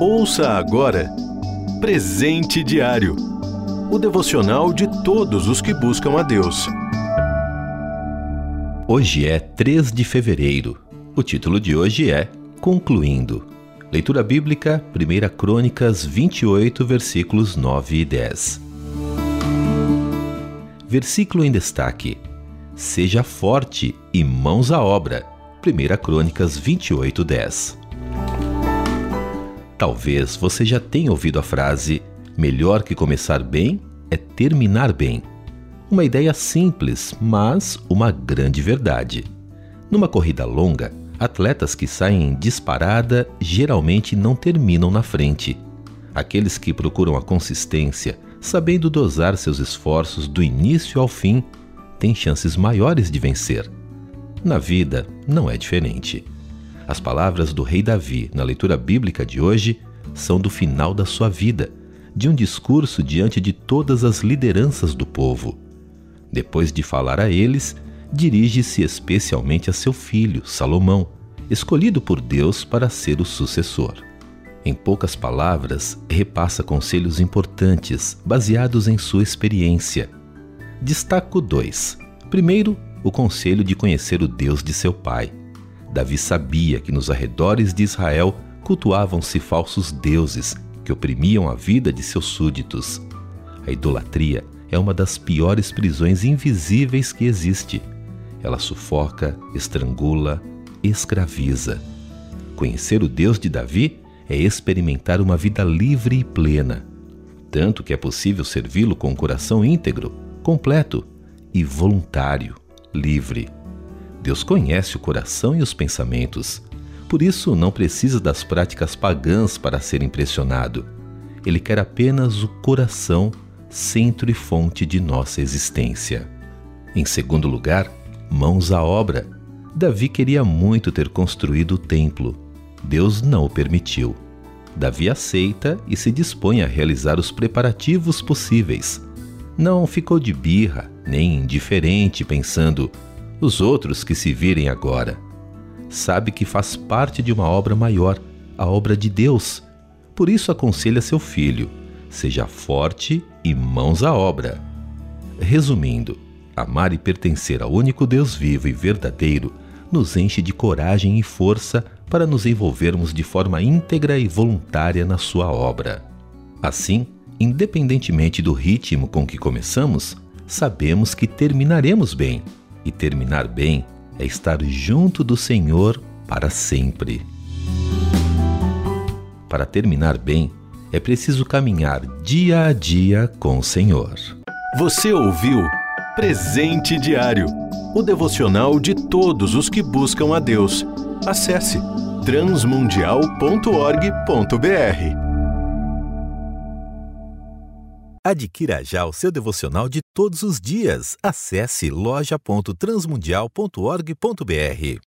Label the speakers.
Speaker 1: Ouça agora Presente Diário o devocional de todos os que buscam a Deus.
Speaker 2: Hoje é 3 de fevereiro. O título de hoje é Concluindo. Leitura bíblica, 1 Crônicas 28, versículos 9 e 10. Versículo em destaque: Seja forte e mãos à obra. 1 Crônicas 28, 10. Talvez você já tenha ouvido a frase: melhor que começar bem é terminar bem. Uma ideia simples, mas uma grande verdade. Numa corrida longa, atletas que saem disparada geralmente não terminam na frente. Aqueles que procuram a consistência, sabendo dosar seus esforços do início ao fim, têm chances maiores de vencer. Na vida, não é diferente. As palavras do rei Davi na leitura bíblica de hoje são do final da sua vida, de um discurso diante de todas as lideranças do povo. Depois de falar a eles, dirige-se especialmente a seu filho, Salomão, escolhido por Deus para ser o sucessor. Em poucas palavras, repassa conselhos importantes baseados em sua experiência. Destaco dois. Primeiro, o conselho de conhecer o Deus de seu pai. Davi sabia que nos arredores de Israel cultuavam-se falsos deuses que oprimiam a vida de seus súditos. A idolatria é uma das piores prisões invisíveis que existe. Ela sufoca, estrangula, escraviza. Conhecer o Deus de Davi é experimentar uma vida livre e plena, tanto que é possível servi-lo com o coração íntegro, completo e voluntário livre. Deus conhece o coração e os pensamentos. Por isso, não precisa das práticas pagãs para ser impressionado. Ele quer apenas o coração, centro e fonte de nossa existência. Em segundo lugar, mãos à obra. Davi queria muito ter construído o templo. Deus não o permitiu. Davi aceita e se dispõe a realizar os preparativos possíveis. Não ficou de birra, nem indiferente, pensando: os outros que se virem agora. Sabe que faz parte de uma obra maior, a obra de Deus. Por isso aconselha seu filho: seja forte e mãos à obra. Resumindo, amar e pertencer ao único Deus vivo e verdadeiro nos enche de coragem e força para nos envolvermos de forma íntegra e voluntária na sua obra. Assim, independentemente do ritmo com que começamos, sabemos que terminaremos bem, e terminar bem é estar junto do Senhor para sempre. Para terminar bem, é preciso caminhar dia a dia com o Senhor.
Speaker 1: Você ouviu Presente Diário o devocional de todos os que buscam a Deus. Acesse transmundial.org.br.
Speaker 2: Adquira já o seu devocional de todos os dias. Acesse loja.transmundial.org.br.